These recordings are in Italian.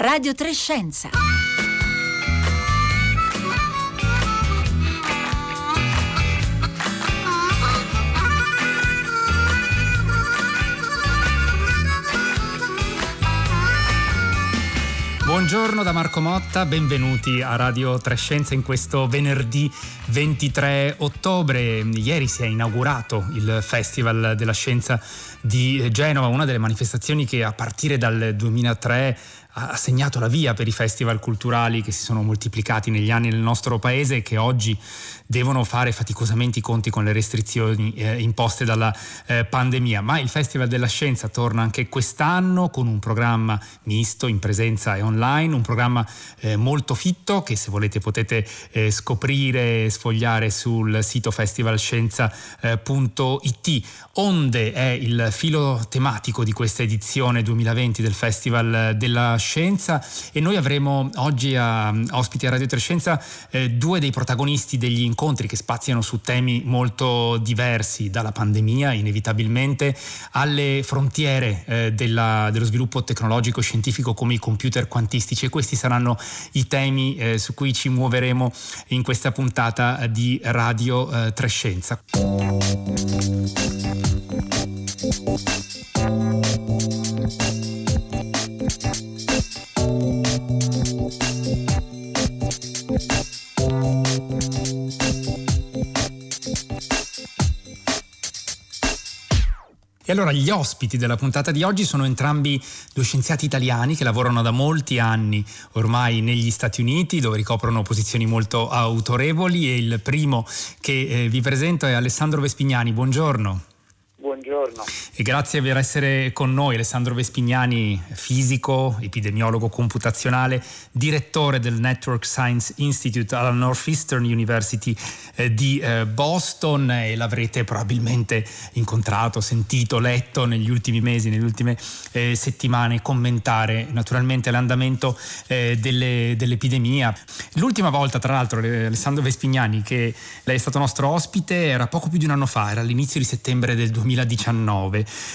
Radio Trescenza. Buongiorno da Marco Motta, benvenuti a Radio Trescenza in questo venerdì 23 ottobre. Ieri si è inaugurato il Festival della Scienza di Genova, una delle manifestazioni che a partire dal 2003 ha segnato la via per i festival culturali che si sono moltiplicati negli anni nel nostro paese e che oggi devono fare faticosamente i conti con le restrizioni eh, imposte dalla eh, pandemia. Ma il Festival della Scienza torna anche quest'anno con un programma misto in presenza e online, un programma eh, molto fitto che se volete potete eh, scoprire sfogliare sul sito festivalscienza.it. Onde è il filo tematico di questa edizione 2020 del Festival della Scienza e noi avremo oggi a, ospiti a Radio Trescenza eh, due dei protagonisti degli incontri incontri che spaziano su temi molto diversi, dalla pandemia inevitabilmente alle frontiere eh, della, dello sviluppo tecnologico scientifico come i computer quantistici e questi saranno i temi eh, su cui ci muoveremo in questa puntata di Radio eh, Trescenza. E allora gli ospiti della puntata di oggi sono entrambi due scienziati italiani che lavorano da molti anni ormai negli Stati Uniti dove ricoprono posizioni molto autorevoli e il primo che eh, vi presento è Alessandro Vespignani. Buongiorno. Buongiorno. E grazie per essere con noi, Alessandro Vespignani, fisico, epidemiologo computazionale, direttore del Network Science Institute alla Northeastern University eh, di eh, Boston e l'avrete probabilmente incontrato, sentito, letto negli ultimi mesi, nelle ultime eh, settimane commentare naturalmente l'andamento delle, dell'epidemia. L'ultima volta, tra l'altro, Alessandro Vespignani, che lei è stato nostro ospite, era poco più di un anno fa, era all'inizio di settembre del 2019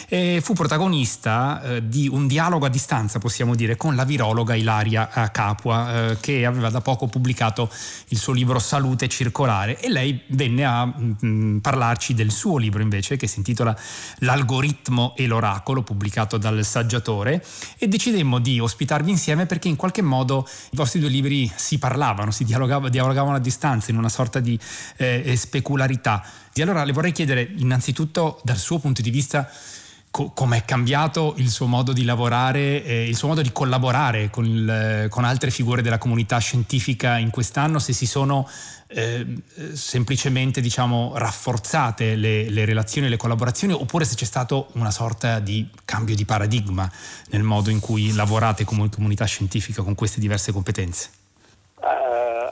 e fu protagonista eh, di un dialogo a distanza, possiamo dire, con la virologa Ilaria eh, Capua, eh, che aveva da poco pubblicato il suo libro Salute circolare e lei venne a mh, mm, parlarci del suo libro invece che si intitola L'algoritmo e l'oracolo, pubblicato dal saggiatore e decidemmo di ospitarvi insieme perché in qualche modo i vostri due libri si parlavano, si dialogavano, dialogavano a distanza in una sorta di eh, specularità. E allora le vorrei chiedere innanzitutto dal suo punto di vista co- come è cambiato il suo modo di lavorare, eh, il suo modo di collaborare con, il, con, altre figure della comunità scientifica in quest'anno, se si sono eh, semplicemente diciamo, rafforzate le, le relazioni e le collaborazioni oppure se c'è stato una sorta di cambio di paradigma nel modo in cui lavorate come comunità scientifica con queste diverse competenze.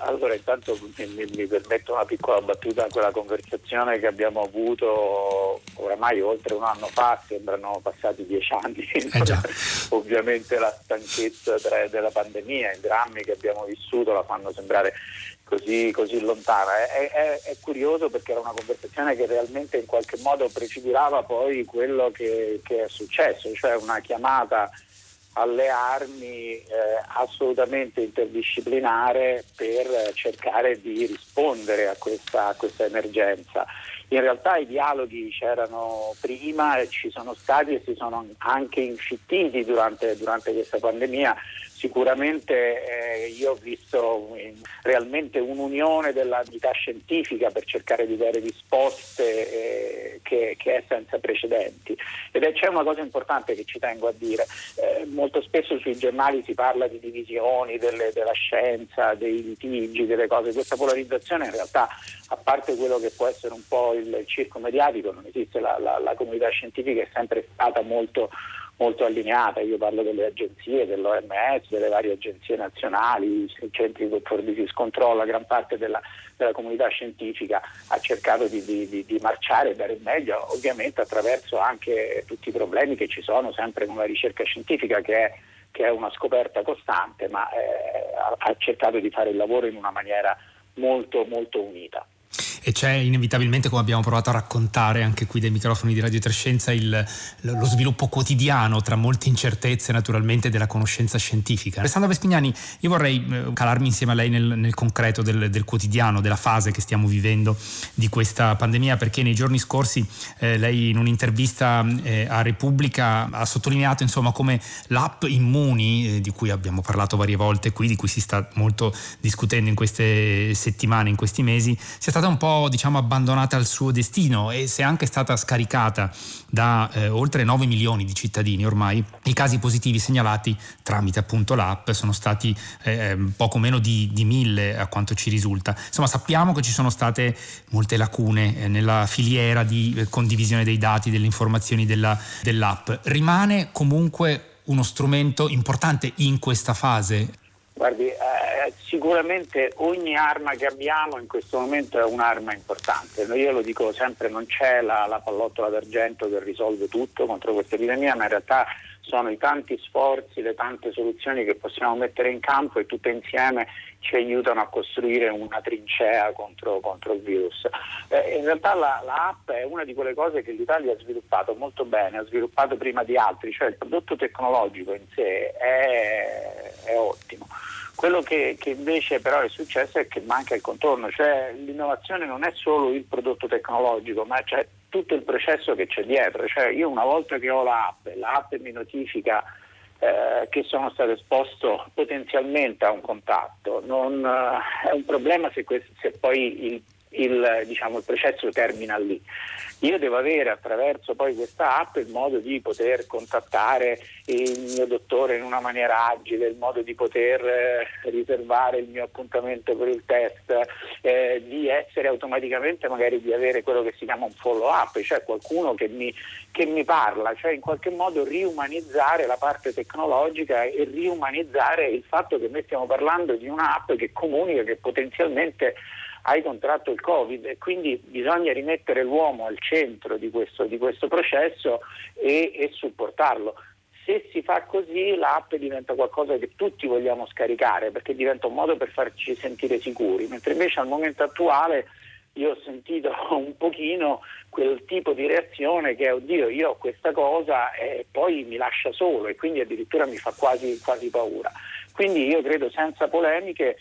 Allora, intanto mi, mi, permetto una piccola battuta a quella conversazione che abbiamo avuto oramai oltre un anno fa, sembrano passati dieci anni. Eh Ovviamente la stanchezza della pandemia, i drammi che abbiamo vissuto la fanno sembrare così, così lontana. È, è, è, curioso perché era una conversazione che realmente in qualche modo prefigurava poi quello che, che è successo, cioè una chiamata alle armi eh, assolutamente interdisciplinare per cercare di rispondere a questa, a questa, emergenza. In realtà i dialoghi c'erano prima e ci sono stati e si sono anche infittiti durante, durante questa pandemia Sicuramente eh, io ho visto realmente un'unione dell'attività scientifica per cercare di dare risposte eh, che, che, è senza precedenti. Ed è, c'è una cosa importante che ci tengo a dire, eh, molto spesso sui giornali si parla di divisioni delle, della scienza, dei litigi, delle cose, questa polarizzazione in realtà a parte quello che può essere un po' il circo mediatico, non esiste, la, la, la comunità scientifica è sempre stata molto molto allineata, io parlo delle agenzie, dell'OMS, delle varie agenzie nazionali, i centri for disease control, la gran parte della, della comunità scientifica ha cercato di, di, di, marciare e dare il meglio, ovviamente attraverso anche tutti i problemi che ci sono sempre con la ricerca scientifica che è, che è una scoperta costante, ma eh, ha cercato di fare il lavoro in una maniera molto molto unita. E c'è inevitabilmente, come abbiamo provato a raccontare anche qui dai microfoni di Radio Trescenza, il, lo sviluppo quotidiano tra molte incertezze naturalmente della conoscenza scientifica. Alessandro Vespignani, io vorrei eh, calarmi insieme a lei nel, nel concreto del, del, quotidiano, della fase che stiamo vivendo di questa pandemia, perché nei giorni scorsi eh, lei in un'intervista eh, a Repubblica ha sottolineato insomma come l'app Immuni, eh, di cui abbiamo parlato varie volte qui, di cui si sta molto discutendo in queste settimane, in questi mesi, sia stata un po' diciamo abbandonata al suo destino e se anche stata scaricata da eh, oltre 9 milioni di cittadini ormai, i casi positivi segnalati tramite appunto l'app sono stati eh, poco meno di, di mille a quanto ci risulta. Insomma sappiamo che ci sono state molte lacune eh, nella filiera di eh, condivisione dei dati, delle informazioni della, dell'app. Rimane comunque uno strumento importante in questa fase? Guardi, eh, sicuramente ogni arma che abbiamo in questo momento è un'arma importante. Io lo dico sempre, non c'è la, la pallottola d'argento che risolve tutto contro questa epidemia, ma in realtà sono i tanti sforzi, le tante soluzioni che possiamo mettere in campo e tutte insieme ci aiutano a costruire una trincea contro, contro il virus. Eh, in realtà la, la, app è una di quelle cose che l'Italia ha sviluppato molto bene, ha sviluppato prima di altri, cioè il prodotto tecnologico in sé è, è ottimo. Quello che, che, invece però è successo è che manca il contorno, cioè l'innovazione non è solo il prodotto tecnologico, ma c'è tutto il processo che c'è dietro. Cioè io una volta che ho l'app, l'app mi notifica eh, che sono stato esposto potenzialmente a un contatto, non, eh, è un problema se, questo, se poi il il, diciamo, il, processo termina lì. Io devo avere attraverso poi questa app il modo di poter contattare il mio dottore in una maniera agile, il modo di poter eh, riservare il mio appuntamento per il test, eh, di essere automaticamente magari di avere quello che si chiama un follow up, cioè qualcuno che mi, che mi parla, cioè in qualche modo riumanizzare la parte tecnologica e riumanizzare il fatto che noi stiamo parlando di un'app che comunica che potenzialmente hai contratto il Covid e quindi bisogna rimettere l'uomo al centro di questo, di questo processo e, e supportarlo. Se si fa così l'app diventa qualcosa che tutti vogliamo scaricare perché diventa un modo per farci sentire sicuri, mentre invece al momento attuale io ho sentito un pochino quel tipo di reazione che oddio io ho questa cosa e poi mi lascia solo e quindi addirittura mi fa quasi, quasi paura. Quindi io credo senza polemiche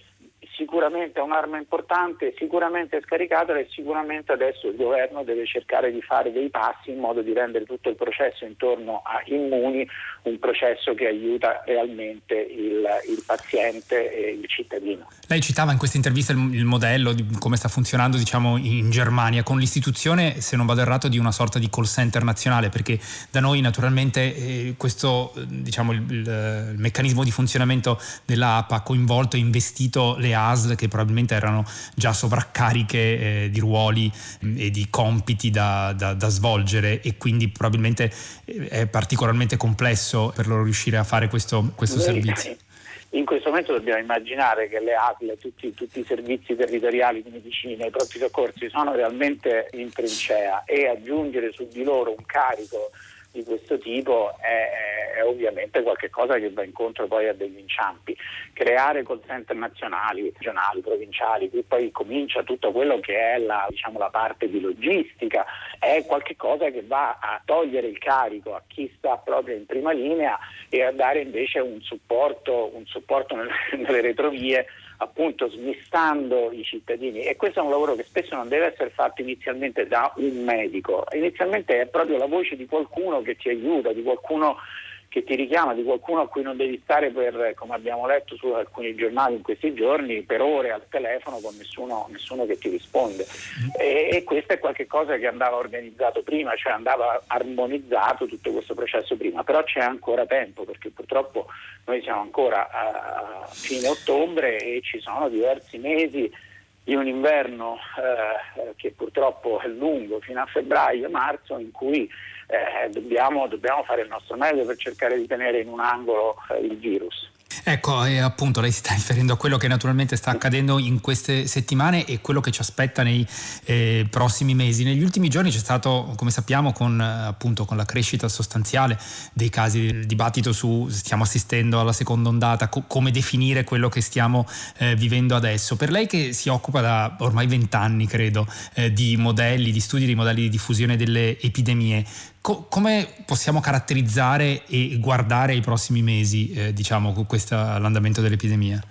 sicuramente è un'arma importante, sicuramente scaricatela e sicuramente adesso il governo deve cercare di fare dei passi in modo di rendere tutto il processo intorno a Immuni un processo che aiuta realmente il, il paziente e il cittadino. Lei citava in questa intervista il, il modello di come sta funzionando diciamo, in Germania con l'istituzione, se non vado errato, di una sorta di call center nazionale perché da noi naturalmente eh, questo diciamo, il, il, meccanismo di funzionamento dell'APA ha coinvolto e investito le ASL che probabilmente erano già sovraccariche eh, di ruoli mm, e di compiti da, da, da, svolgere e quindi probabilmente eh, è particolarmente complesso per loro riuscire a fare questo, questo servizio. In questo momento dobbiamo immaginare che le ASL, tutti, tutti, i servizi territoriali di medicina, i propri soccorsi sono realmente in trincea e aggiungere su di loro un carico di questo tipo è, è, ovviamente qualcosa che va incontro poi a degli inciampi. Creare call center nazionali, regionali, provinciali, qui poi comincia tutto quello che è la, diciamo, la parte di logistica, è qualcosa che va a togliere il carico a chi sta proprio in prima linea e a dare invece un supporto, un supporto nelle, nelle retrovie appunto smistando i cittadini. E questo è un lavoro che spesso non deve essere fatto inizialmente da un medico, inizialmente è proprio la voce di qualcuno che ti aiuta, di qualcuno che ti richiama di qualcuno a cui non devi stare per, come abbiamo letto su alcuni giornali in questi giorni, per ore al telefono con nessuno, nessuno che ti risponde. E, e, questo è qualcosa che andava organizzato prima, cioè andava armonizzato tutto questo processo prima, però c'è ancora tempo perché purtroppo noi siamo ancora a fine ottobre e ci sono diversi mesi di un inverno eh, che purtroppo è lungo fino a febbraio e marzo in cui eh, dobbiamo, dobbiamo, fare il nostro meglio per cercare di tenere in un angolo eh, il virus. Ecco, e appunto lei si sta riferendo a quello che naturalmente sta accadendo in queste settimane e quello che ci aspetta nei eh, prossimi mesi. Negli ultimi giorni c'è stato, come sappiamo, con, appunto, con la crescita sostanziale dei casi, il dibattito su stiamo assistendo alla seconda ondata, co- come definire quello che stiamo eh, vivendo adesso. Per lei che si occupa da ormai vent'anni, credo, eh, di modelli, di studi di modelli di diffusione delle epidemie, Co- come possiamo caratterizzare e guardare i prossimi mesi, eh, diciamo, con questa, l'andamento dell'epidemia?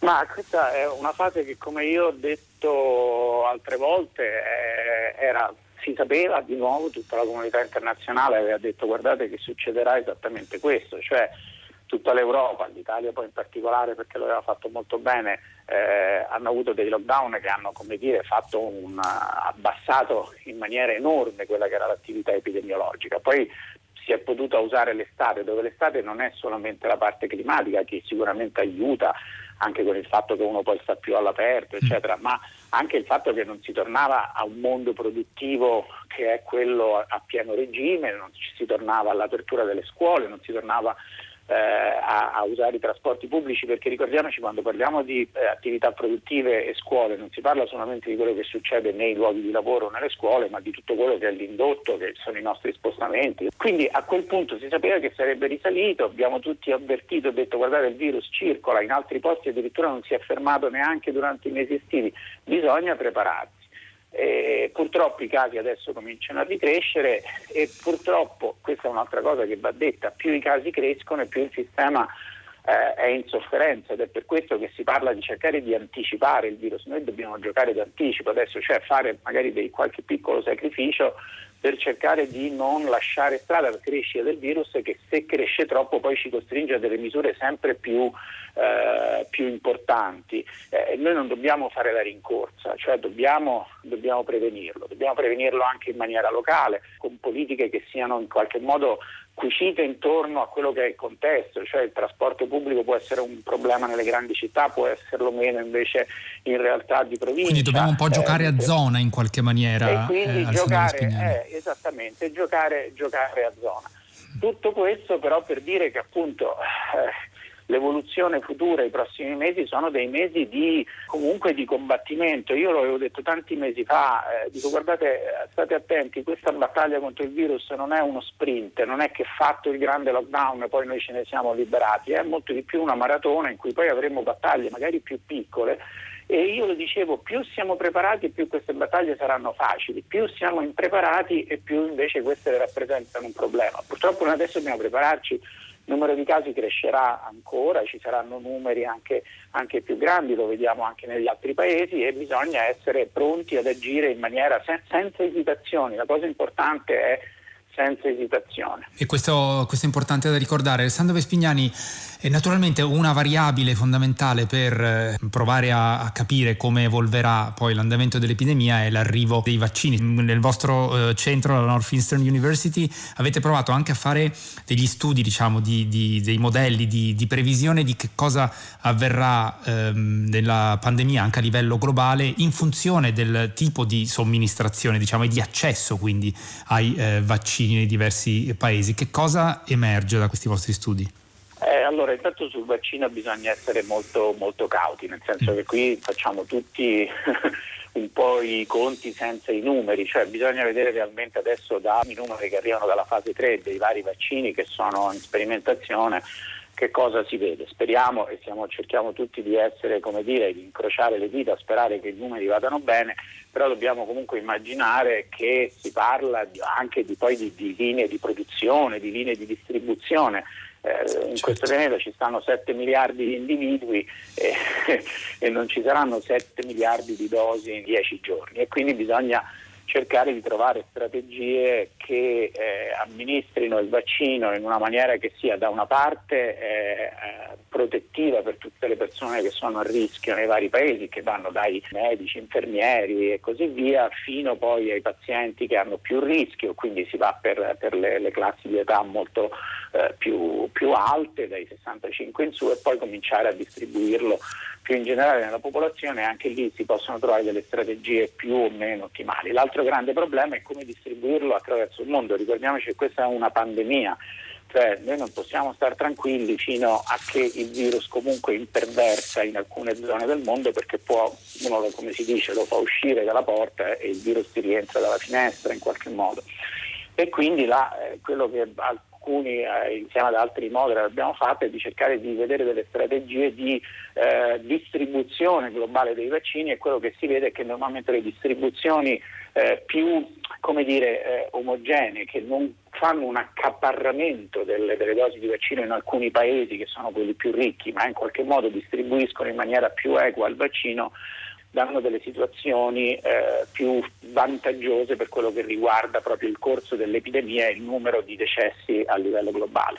Ma questa è una fase che, come io ho detto altre volte, eh, era, si sapeva di nuovo, tutta la comunità internazionale aveva detto guardate che succederà esattamente questo, cioè tutta l'Europa, l'Italia poi in particolare perché lo aveva fatto molto bene, eh, hanno avuto dei lockdown che hanno dire, un, abbassato in maniera enorme quella che era l'attività epidemiologica. Poi si è potuta usare l'estate, dove l'estate non è solamente la parte climatica che sicuramente aiuta anche con il fatto che uno poi sta più all'aperto, eccetera, ma anche il fatto che non si tornava a un mondo produttivo che è quello a pieno regime, non si tornava all'apertura delle scuole, non si tornava eh, a, a, usare i trasporti pubblici perché ricordiamoci quando parliamo di eh, attività produttive e scuole non si parla solamente di quello che succede nei luoghi di lavoro o nelle scuole ma di tutto quello che è l'indotto che sono i nostri spostamenti. Quindi a quel punto si sapeva che sarebbe risalito abbiamo tutti avvertito e detto guardate il virus circola in altri posti addirittura non si è fermato neanche durante i mesi estivi bisogna prepararsi eh, purtroppo i casi adesso cominciano a ricrescere e purtroppo, questa è un'altra cosa che va detta, più i casi crescono e più il sistema eh, è in sofferenza ed è per questo che si parla di cercare di anticipare il virus. Noi dobbiamo giocare d'anticipo adesso, cioè fare magari dei, qualche piccolo sacrificio per cercare di non lasciare strada alla crescita del virus che se cresce troppo poi ci costringe a delle misure sempre più, eh, più importanti. Eh, noi non dobbiamo fare la rincorsa, cioè dobbiamo, dobbiamo prevenirlo, dobbiamo prevenirlo anche in maniera locale, con politiche che siano in qualche modo cucite intorno a quello che è il contesto, cioè il trasporto pubblico può essere un problema nelle grandi città, può esserlo meno invece in realtà di provincia. Quindi dobbiamo un po' giocare eh, a zona in qualche maniera. E quindi eh, giocare, eh, esattamente, giocare, giocare a zona. Tutto questo però per dire che appunto eh, l'evoluzione futura, i prossimi mesi sono dei mesi di, comunque di combattimento. Io lo avevo detto tanti mesi fa, eh, dico guardate, state attenti, questa battaglia contro il virus non è uno sprint, non è che fatto il grande lockdown poi noi ce ne siamo liberati, è molto di più una maratona in cui poi avremo battaglie magari più piccole e io lo dicevo, più siamo preparati più queste battaglie saranno facili, più siamo impreparati e più invece queste rappresentano un problema. Purtroppo noi adesso dobbiamo prepararci il numero di casi crescerà ancora, ci saranno numeri anche, anche, più grandi, lo vediamo anche negli altri paesi e bisogna essere pronti ad agire in maniera sen- senza esitazioni. La cosa importante è senza esitazione. E questo, questo, è importante da ricordare. Alessandro Vespignani naturalmente una variabile fondamentale per eh, provare a, a, capire come evolverà poi l'andamento dell'epidemia è l'arrivo dei vaccini. Nel vostro eh, centro, la Northeastern University, avete provato anche a fare degli studi, diciamo, di, di, dei modelli di, di, previsione di che cosa avverrà ehm, nella pandemia anche a livello globale in funzione del tipo di somministrazione, diciamo, e di accesso quindi ai eh, vaccini vaccini nei diversi paesi. Che cosa emerge da questi vostri studi? Eh, allora, intanto sul vaccino bisogna essere molto, molto cauti, nel senso mm. che qui facciamo tutti un po' i conti senza i numeri, cioè bisogna vedere realmente adesso dai numeri che arrivano dalla fase 3 dei vari vaccini che sono in sperimentazione che cosa si vede. Speriamo e siamo, cerchiamo tutti di essere, come dire, di incrociare le dita, sperare che i numeri vadano bene, però dobbiamo comunque immaginare che si parla di, anche di, poi di, di, linee di produzione, di linee di distribuzione. Eh, in certo. questo pianeta ci stanno 7 miliardi di individui e, e non ci saranno 7 miliardi di dosi in 10 giorni e quindi bisogna cercare di trovare strategie che eh, amministrino il vaccino in una maniera che sia da una parte eh, protettiva per tutte le persone che sono a rischio nei vari paesi, che vanno dai medici, infermieri e così via, fino poi ai pazienti che hanno più rischio, quindi si va per, per le, le, classi di età molto eh, più, più alte, dai 65 in su, e poi cominciare a distribuirlo più in generale nella popolazione, anche lì si possono trovare delle strategie più o meno ottimali. L'altro grande problema è come distribuirlo attraverso il mondo. Ricordiamoci che questa è una pandemia Cioè noi non possiamo stare tranquilli fino a che il virus comunque imperversa in alcune zone del mondo perché può, uno come si dice, lo fa uscire dalla porta e il virus si rientra dalla finestra in qualche modo. E quindi là, eh, quello che alcuni eh, insieme ad altri moduli abbiamo fatto è di cercare di vedere delle strategie di eh, distribuzione globale dei vaccini e quello che si vede è che normalmente le distribuzioni eh, più dire, eh, omogenee, che non fanno un accaparramento delle, delle, dosi di vaccino in alcuni paesi che sono quelli più ricchi, ma in qualche modo distribuiscono in maniera più equa il vaccino, danno delle situazioni eh, più vantaggiose per quello che riguarda proprio il corso dell'epidemia e il numero di decessi a livello globale.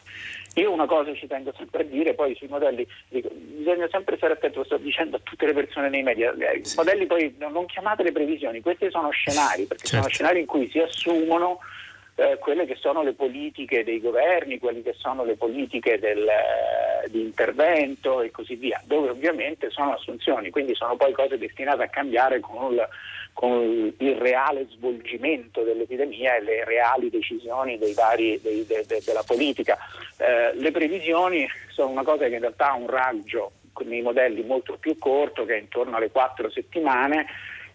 Io una cosa ci tengo sempre a dire, poi sui modelli dico, bisogna sempre stare attenti, lo sto dicendo a tutte le persone nei media, i modelli poi non chiamate le previsioni, questi sono scenari, perché certo. sono scenari in cui si assumono eh, quelle che sono le politiche dei governi, quelle che sono le politiche del, eh, di intervento e così via, dove ovviamente sono assunzioni, quindi sono poi cose destinate a cambiare con il, con il reale svolgimento dell'epidemia e le reali decisioni vari, dei, de, de, della politica. Eh, le previsioni sono una cosa che in realtà ha un raggio nei modelli molto più corto, che è intorno alle quattro settimane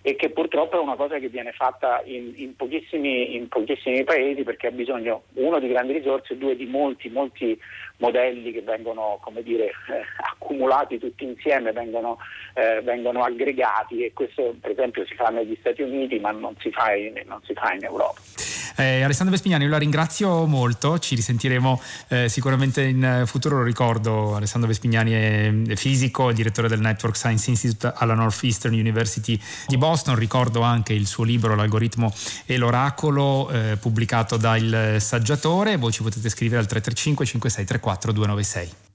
e che purtroppo è una cosa che viene fatta in, in, pochissimi, in, pochissimi, paesi perché ha bisogno uno di grandi risorse e due di molti, molti modelli che vengono dire, eh, accumulati tutti insieme, vengono, eh, vengono, aggregati e questo per esempio si fa negli Stati Uniti ma non si fa in, non si fa in Europa. Eh, Alessandro Vespignani, io la ringrazio molto, ci risentiremo eh, sicuramente in futuro, lo ricordo, Alessandro Vespignani è, è fisico, direttore del Network Science Institute alla Northeastern University di Boston, ricordo anche il suo libro L'algoritmo e l'oracolo eh, pubblicato da Il Saggiatore, voi ci potete scrivere al 335 5634 296.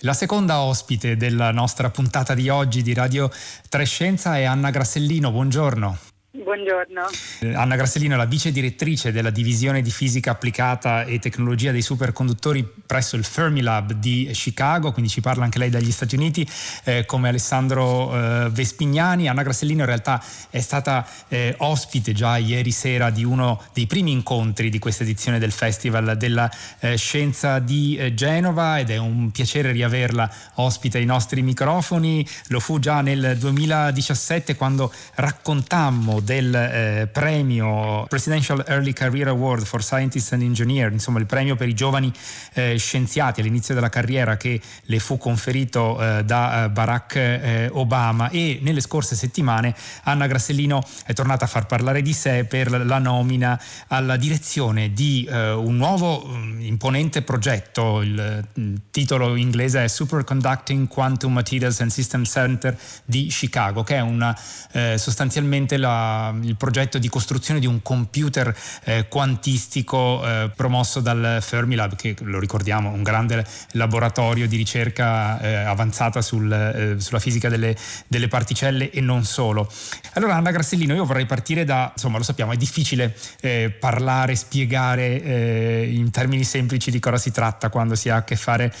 La seconda ospite della nostra puntata di oggi di Radio Trescenza è Anna Grassellino. Buongiorno. Buongiorno. Eh, Anna Grassellino la vice direttrice della divisione di fisica applicata e tecnologia dei superconduttori presso il Fermilab di Chicago, quindi ci parla anche lei dagli Stati Uniti, eh, come Alessandro eh, Vespignani. Anna Grassellino in realtà è stata eh, ospite già ieri sera di uno dei primi incontri di questa edizione del Festival della eh, Scienza di eh, Genova ed è un piacere riaverla ospite ai nostri microfoni. Lo fu già nel 2017 quando raccontammo del eh, premio Presidential Early Career Award for Scientists and Engineers, insomma il premio per i giovani eh, scienziati all'inizio della carriera che le fu conferito eh, da eh, Barack eh, Obama. E nelle scorse settimane Anna Grassellino è tornata a far parlare di sé per la nomina alla direzione di eh, un nuovo um, imponente progetto, il mm, titolo inglese è Superconducting Quantum Materials and System Center di Chicago, che è una, sostanzialmente la il progetto di costruzione di un computer eh, quantistico eh, promosso dal Fermilab, che lo ricordiamo, un grande laboratorio di ricerca eh, avanzata sul, eh, sulla fisica delle, delle, particelle e non solo. Allora Anna Grassellino, io vorrei partire da, insomma lo sappiamo, è difficile eh, parlare, spiegare eh, in termini semplici di cosa si tratta quando si ha a che fare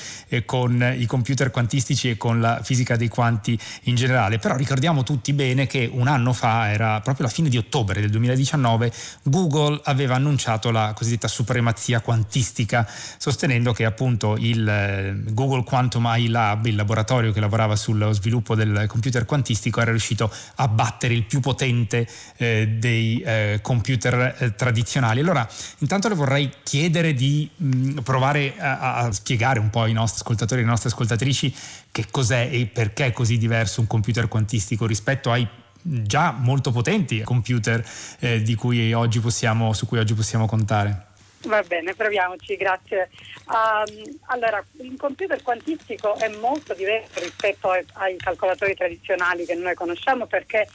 con i computer quantistici e con la fisica dei quanti in generale, però ricordiamo tutti bene che un anno fa era proprio la fine di ottobre del 2019 Google aveva annunciato la cosiddetta supremazia quantistica, sostenendo che appunto il eh, Google Quantum AI Lab, il laboratorio che lavorava sullo sviluppo del computer quantistico, era riuscito a battere il più potente eh, dei eh, computer eh, tradizionali. Allora, intanto le vorrei chiedere di mh, mm, provare a, a spiegare un po' ai nostri ascoltatori e alle nostre ascoltatrici che cos'è e perché è così diverso un computer quantistico rispetto ai già molto potenti computer eh, cui possiamo, su cui oggi possiamo contare. Va bene, proviamoci, grazie. Um, allora, il computer quantistico è molto diverso rispetto ai, ai, calcolatori tradizionali che noi conosciamo perché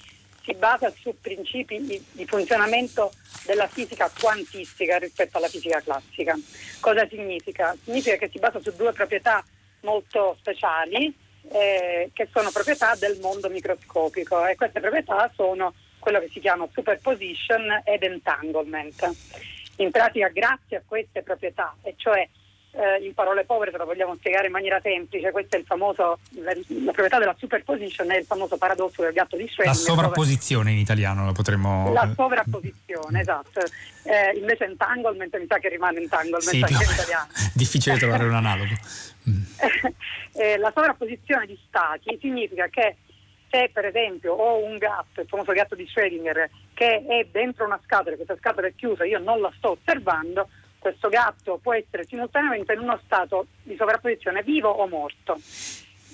si basa su principi di, di, funzionamento della fisica quantistica rispetto alla fisica classica. Cosa significa? Significa che si basa su due proprietà molto speciali eh, che sono proprietà del mondo microscopico e queste proprietà sono quello che si chiama superposition ed entanglement. in pratica grazie a queste proprietà, e cioè eh, in parole povere, se lo vogliamo spiegare in maniera semplice, questo è il famoso, la, la proprietà della superposition è il famoso paradosso del gatto di Schrödinger. La sovrapposizione dove... in italiano lo potremmo... La sovrapposizione, esatto. Eh, invece entanglement mi sa che rimane entanglement sì, anche in italiano. Difficile trovare un analogo. Mm. eh, la sovrapposizione di stati significa che se per esempio ho un gatto, il famoso gatto di Schrödinger, che è dentro una scatola, questa scatola è chiusa, io non la sto osservando, questo gatto può essere simultaneamente in uno stato di sovrapposizione vivo o morto.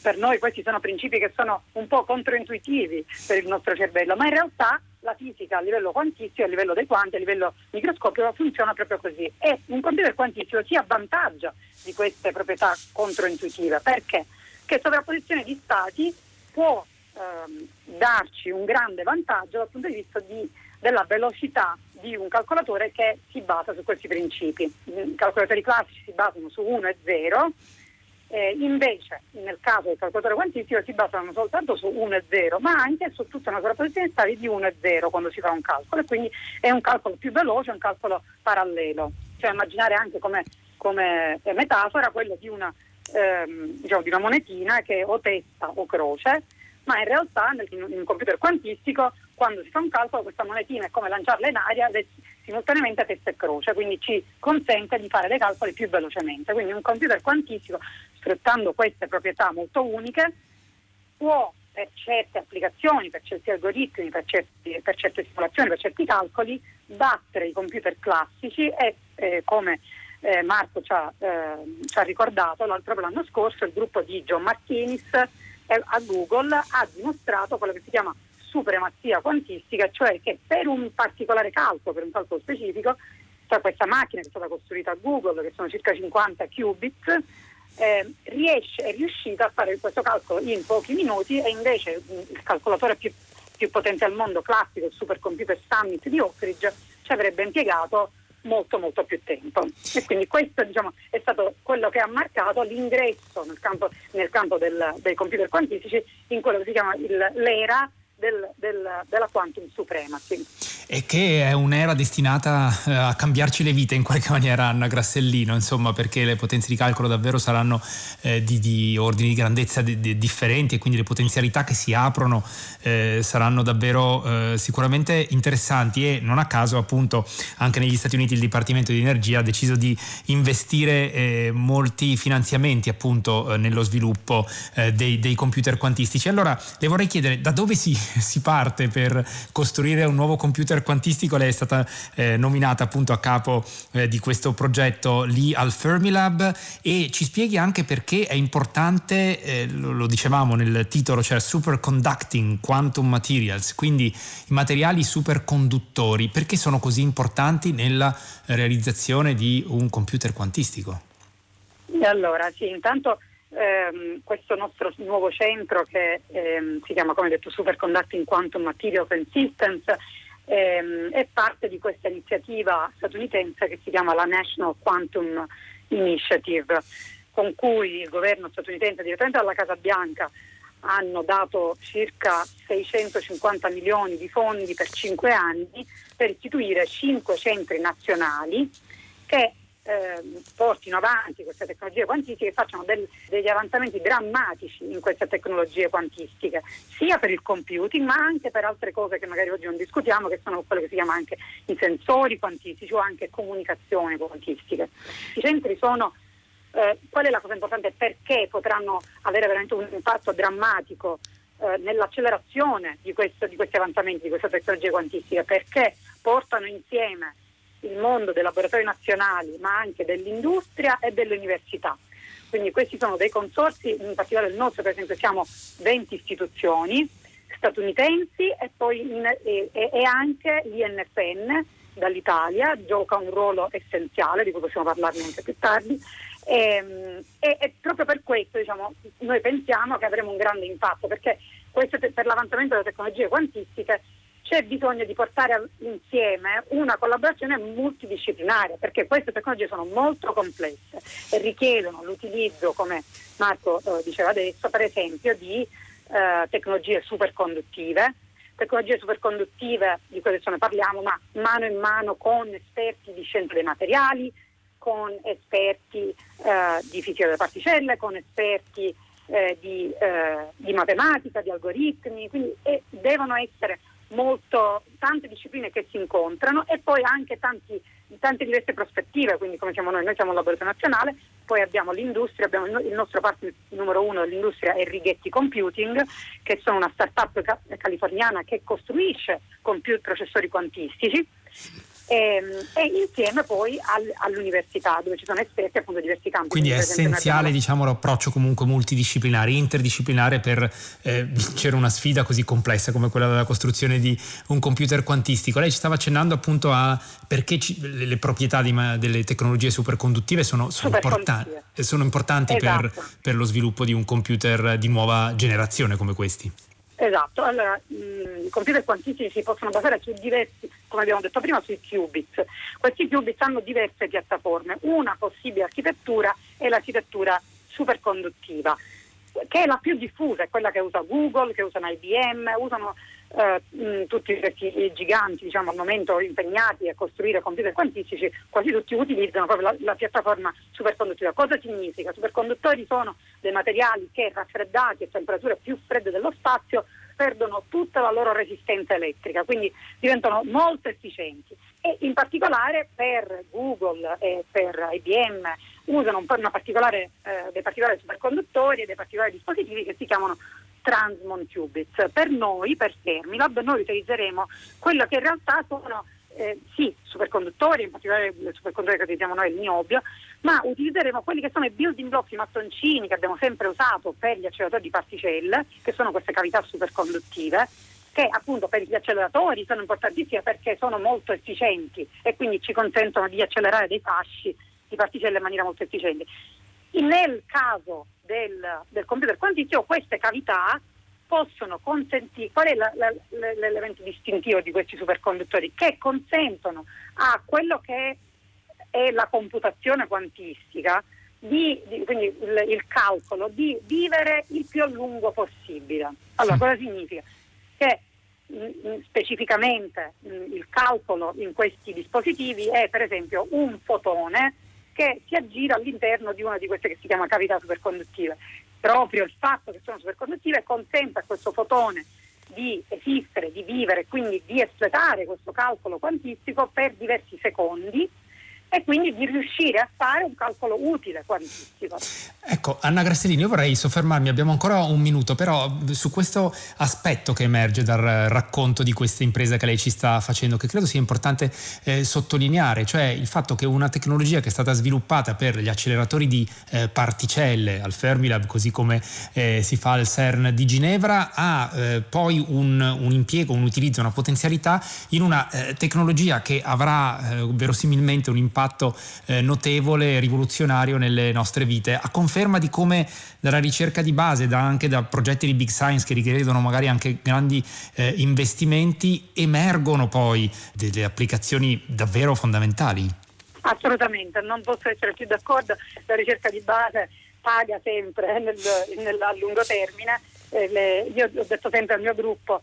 Per noi questi sono principi che sono un po' controintuitivi per il nostro cervello, ma in realtà la fisica a livello quantistico, a livello dei quanti, a livello microscopico funziona proprio così e un computer quantistico si avvantaggia di queste proprietà controintuitive perché che sovrapposizione di stati può ehm, darci un grande vantaggio dal punto di vista di, della velocità di un calcolatore che si basa su questi principi. I calcolatori classici si basano su 1 e 0, eh, invece nel caso del calcolatore quantistico si basano soltanto su 1 e 0, ma anche su tutta una sovrapposizione stati di 1 e 0 quando si fa un calcolo, e quindi è un calcolo più veloce, un calcolo parallelo. Cioè immaginare anche come, come metafora quello di una, ehm, diciamo, di una monetina che è o testa o croce, ma in realtà in un computer quantistico quando si fa un calcolo questa monetina è come lanciarla in aria simultaneamente a testa e croce, quindi ci consente di fare dei calcoli più velocemente. Quindi un computer quantistico, sfruttando queste proprietà molto uniche, può per certe applicazioni, per certi algoritmi, per, certi, per certe simulazioni, per certi calcoli, battere i computer classici e eh, come eh, Marco ci ha, eh, ci ha ricordato proprio l'anno scorso il gruppo di John Martinis a Google ha dimostrato quello che si chiama supremazia quantistica, cioè che per un particolare calcolo, per un calcolo specifico, cioè questa macchina che è stata costruita a Google, che sono circa 50 qubits, eh, riesce, è riuscita a fare questo calcolo in pochi minuti e invece il calcolatore più, più potente al mondo classico, il supercomputer Summit di Oak Ridge, ci avrebbe impiegato molto molto più tempo. E quindi questo diciamo, è stato quello che ha marcato l'ingresso nel campo, nel campo del, dei computer quantistici in quello che si chiama il, l'era del, del, della quantum supremacy. E che è un'era destinata eh, a cambiarci le vite in qualche maniera, Anna Grassellino, insomma, perché le potenze di calcolo davvero saranno eh, di, di, ordini di grandezza di, di differenti e quindi le potenzialità che si aprono eh, saranno davvero eh, sicuramente interessanti e non a caso appunto anche negli Stati Uniti il Dipartimento di Energia ha deciso di investire eh, molti finanziamenti appunto eh, nello sviluppo dei, dei computer quantistici. Allora le vorrei chiedere da dove si si parte per costruire un nuovo computer quantistico. Lei è stata eh, nominata appunto a capo eh, di questo progetto lì al Fermilab e ci spieghi anche perché è importante, eh, lo, lo, dicevamo nel titolo, cioè superconducting quantum materials, quindi i materiali superconduttori, perché sono così importanti nella realizzazione di un computer quantistico? Allora, sì, intanto ehm, questo nostro nuovo centro che ehm, si chiama, come detto, Superconducting Quantum Materials and Systems, ehm, è parte di questa iniziativa statunitense che si chiama la National Quantum Initiative, con cui il governo statunitense direttamente dalla Casa Bianca hanno dato circa 650 milioni di fondi per cinque anni per istituire cinque centri nazionali che eh, portino avanti queste tecnologie quantistiche e facciano del, degli avanzamenti drammatici in queste tecnologie quantistiche, sia per il computing ma anche per altre cose che magari oggi non discutiamo, che sono quelle che si chiama anche i sensori quantistici o anche comunicazioni quantistiche. I centri sono eh, qual è la cosa importante? Perché potranno avere veramente un impatto drammatico eh, nell'accelerazione di, questo, di, questi avanzamenti, di queste tecnologie quantistiche? Perché portano insieme il mondo dei laboratori nazionali, ma anche dell'industria e delle università. Quindi questi sono dei consorsi, in particolare il nostro per esempio siamo 20 istituzioni statunitensi e in, e, e anche l'INFN dall'Italia gioca un ruolo essenziale, di cui possiamo parlarne anche più tardi, e, ehm, e, e proprio per questo diciamo, noi pensiamo che avremo un grande impatto, perché questo per l'avanzamento delle tecnologie quantistiche c'è bisogno di portare insieme una collaborazione multidisciplinaria perché queste tecnologie sono molto complesse e richiedono l'utilizzo, come Marco eh, diceva adesso, per esempio di eh, tecnologie superconduttive, tecnologie superconduttive di cui adesso ne parliamo, ma mano in mano con esperti di scienza dei materiali, con esperti eh, di fisica delle particelle, con esperti eh, di, eh, di, matematica, di algoritmi, quindi devono essere molto, tante discipline che si incontrano e poi anche tanti, tante diverse prospettive, quindi come siamo noi, noi siamo un laboratorio nazionale, poi abbiamo l'industria, abbiamo il nostro partner numero uno dell'industria è Righetti Computing, che sono una startup californiana che costruisce computer processori quantistici e, ehm, e, insieme poi al, all'università dove ci sono esperti appunto di diversi campi. Quindi è essenziale diciamo, l'approccio comunque multidisciplinare, interdisciplinare per eh, vincere una sfida così complessa come quella della costruzione di un computer quantistico. Lei ci stava accennando appunto a perché ci, le, le, proprietà di, delle tecnologie superconduttive sono, sono, importan- sono importanti esatto. per, per lo sviluppo di un computer di nuova generazione come questi. Esatto, allora mh, i computer quantistici si possono basare su diversi, come abbiamo detto prima, sui qubits. Questi qubits hanno diverse piattaforme, una possibile architettura è l'architettura superconduttiva, che è la più diffusa, è quella che usa Google, che usano IBM, usano eh, tutti questi giganti diciamo, al momento impegnati a costruire computer quantistici, quasi tutti utilizzano proprio la, la piattaforma superconduttiva. Cosa significa? Superconduttori sono dei materiali che raffreddati a temperature più fredde dello spazio perdono tutta la loro resistenza elettrica, quindi diventano molto efficienti e in particolare per Google e per IBM usano un particolare, eh, dei particolari superconduttori e dei particolari dispositivi che si chiamano Transmon Qubits. Per noi, per Fermilab, noi utilizzeremo quello che in realtà sono eh, sì, superconduttori, in particolare il superconduttore che utilizziamo noi, il niobio, ma utilizzeremo quelli che sono i building blocks, i mattoncini che abbiamo sempre usato per gli acceleratori di particelle, che sono queste cavità superconduttive, che appunto per gli acceleratori sono importantissime perché sono molto efficienti e quindi ci consentono di accelerare dei fasci di particelle in maniera molto efficiente. Nel caso del, del computer quantistico queste cavità possono consentire, qual è la, la, l'elemento distintivo di questi superconduttori? Che consentono a quello che è la computazione quantistica, di, di, quindi il, il, calcolo, di vivere il più a lungo possibile. Allora, sì. cosa significa? Che mh, mm, mm, specificamente mh, mm, il calcolo in questi dispositivi è per esempio un fotone che si aggira all'interno di una di queste che si chiama cavità superconduttive. Proprio il fatto che sono superconduttive consente a questo fotone di esistere, di vivere, quindi di espletare questo calcolo quantistico per diversi secondi e quindi di riuscire a fare un calcolo utile quantistico. Ecco, Anna Grassellini, io vorrei soffermarmi, abbiamo ancora un minuto, però su questo aspetto che emerge dal racconto di questa impresa che lei ci sta facendo, che credo sia importante eh, sottolineare, cioè il fatto che una tecnologia che è stata sviluppata per gli acceleratori di eh, particelle al Fermilab, così come eh, si fa al CERN di Ginevra, ha eh, poi un, un, impiego, un utilizzo, una potenzialità in una eh, tecnologia che avrà eh, verosimilmente un impatto impatto eh, notevole rivoluzionario nelle nostre vite, a conferma di come dalla ricerca di base, da, anche da progetti di big science che richiedono magari anche grandi eh, investimenti, emergono poi delle applicazioni davvero fondamentali. Assolutamente, non posso essere più d'accordo, la ricerca di base paga sempre nel, nel, a lungo termine eh, le, io ho detto sempre al mio gruppo,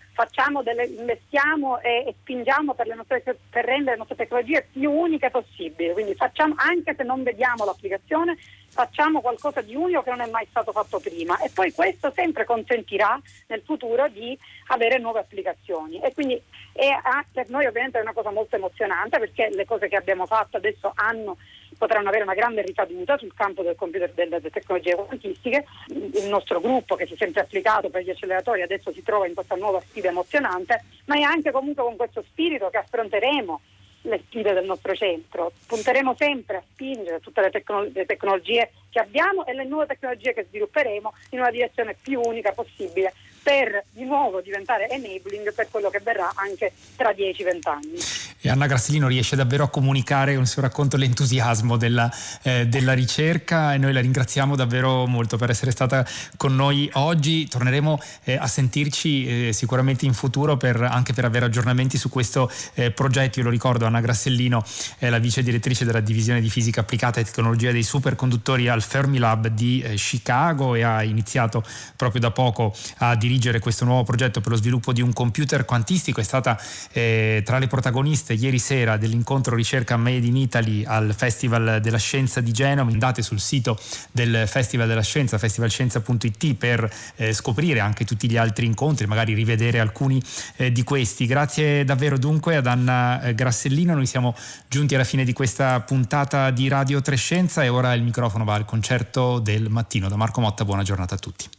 delle, investiamo e, e spingiamo per, nostre, per, rendere le nostre tecnologie più uniche possibili, quindi facciamo, anche se non vediamo l'applicazione, facciamo qualcosa di unico che non è mai stato fatto prima. E poi questo sempre consentirà nel futuro di avere nuove applicazioni. E quindi è, per noi ovviamente è una cosa molto emozionante perché le cose che abbiamo fatto adesso hanno potranno avere una grande ricaduta sul campo del computer delle, delle tecnologie quantistiche. Il nostro gruppo che si è sempre applicato per gli acceleratori adesso si trova in questa nuova sfida emozionante, ma è anche comunque con questo spirito che affronteremo le sfide del nostro centro. Punteremo sempre a spingere tutte le, tecno- le, tecnologie che abbiamo e le nuove tecnologie che svilupperemo in una direzione più unica possibile per di nuovo diventare enabling per quello che verrà anche tra 10-20 anni. E Anna Grassellino riesce davvero a comunicare con il suo racconto l'entusiasmo della, eh, della, ricerca e noi la ringraziamo davvero molto per essere stata con noi oggi. Torneremo eh, a sentirci eh, sicuramente in futuro per, anche per avere aggiornamenti su questo eh, progetto. Io lo ricordo, Anna Grassellino è la vice direttrice della divisione di fisica applicata e tecnologia dei superconduttori al Fermilab di eh, Chicago e ha iniziato proprio da poco a dirigere dirigere questo nuovo progetto per lo sviluppo di un computer quantistico, è stata eh, tra le protagoniste ieri sera dell'incontro ricerca Made in Italy al Festival della Scienza di Genova. Andate sul sito del Festival della Scienza, festivalscienza.it per eh, scoprire anche tutti gli altri incontri, magari rivedere alcuni eh, di questi. Grazie davvero dunque ad Anna eh, Grassellino, noi siamo giunti alla fine di questa puntata di Radio Trescenza e ora il microfono va al concerto del mattino. Da Marco Motta, buona giornata a tutti.